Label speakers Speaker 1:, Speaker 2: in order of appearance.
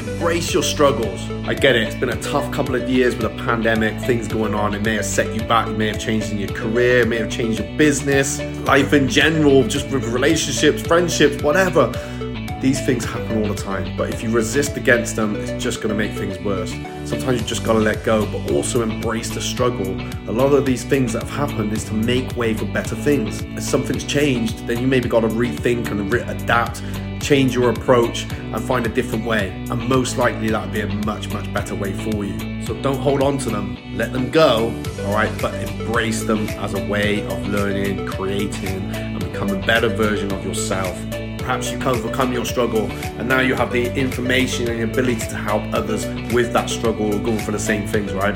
Speaker 1: Embrace your struggles. I get it, it's been a tough couple of years with a pandemic, things going on. It may have set you back, it may have changed in your career, it may have changed your business, life in general, just with relationships, friendships, whatever. These things happen all the time, but if you resist against them, it's just gonna make things worse. Sometimes you just gotta let go, but also embrace the struggle. A lot of these things that have happened is to make way for better things. If something's changed, then you maybe gotta rethink and re- adapt, change your approach, and find a different way. And most likely that'll be a much, much better way for you. So don't hold on to them, let them go, all right, but embrace them as a way of learning, creating, and becoming a better version of yourself. Perhaps you've overcome your struggle and now you have the information and the ability to help others with that struggle or going for the same things, right?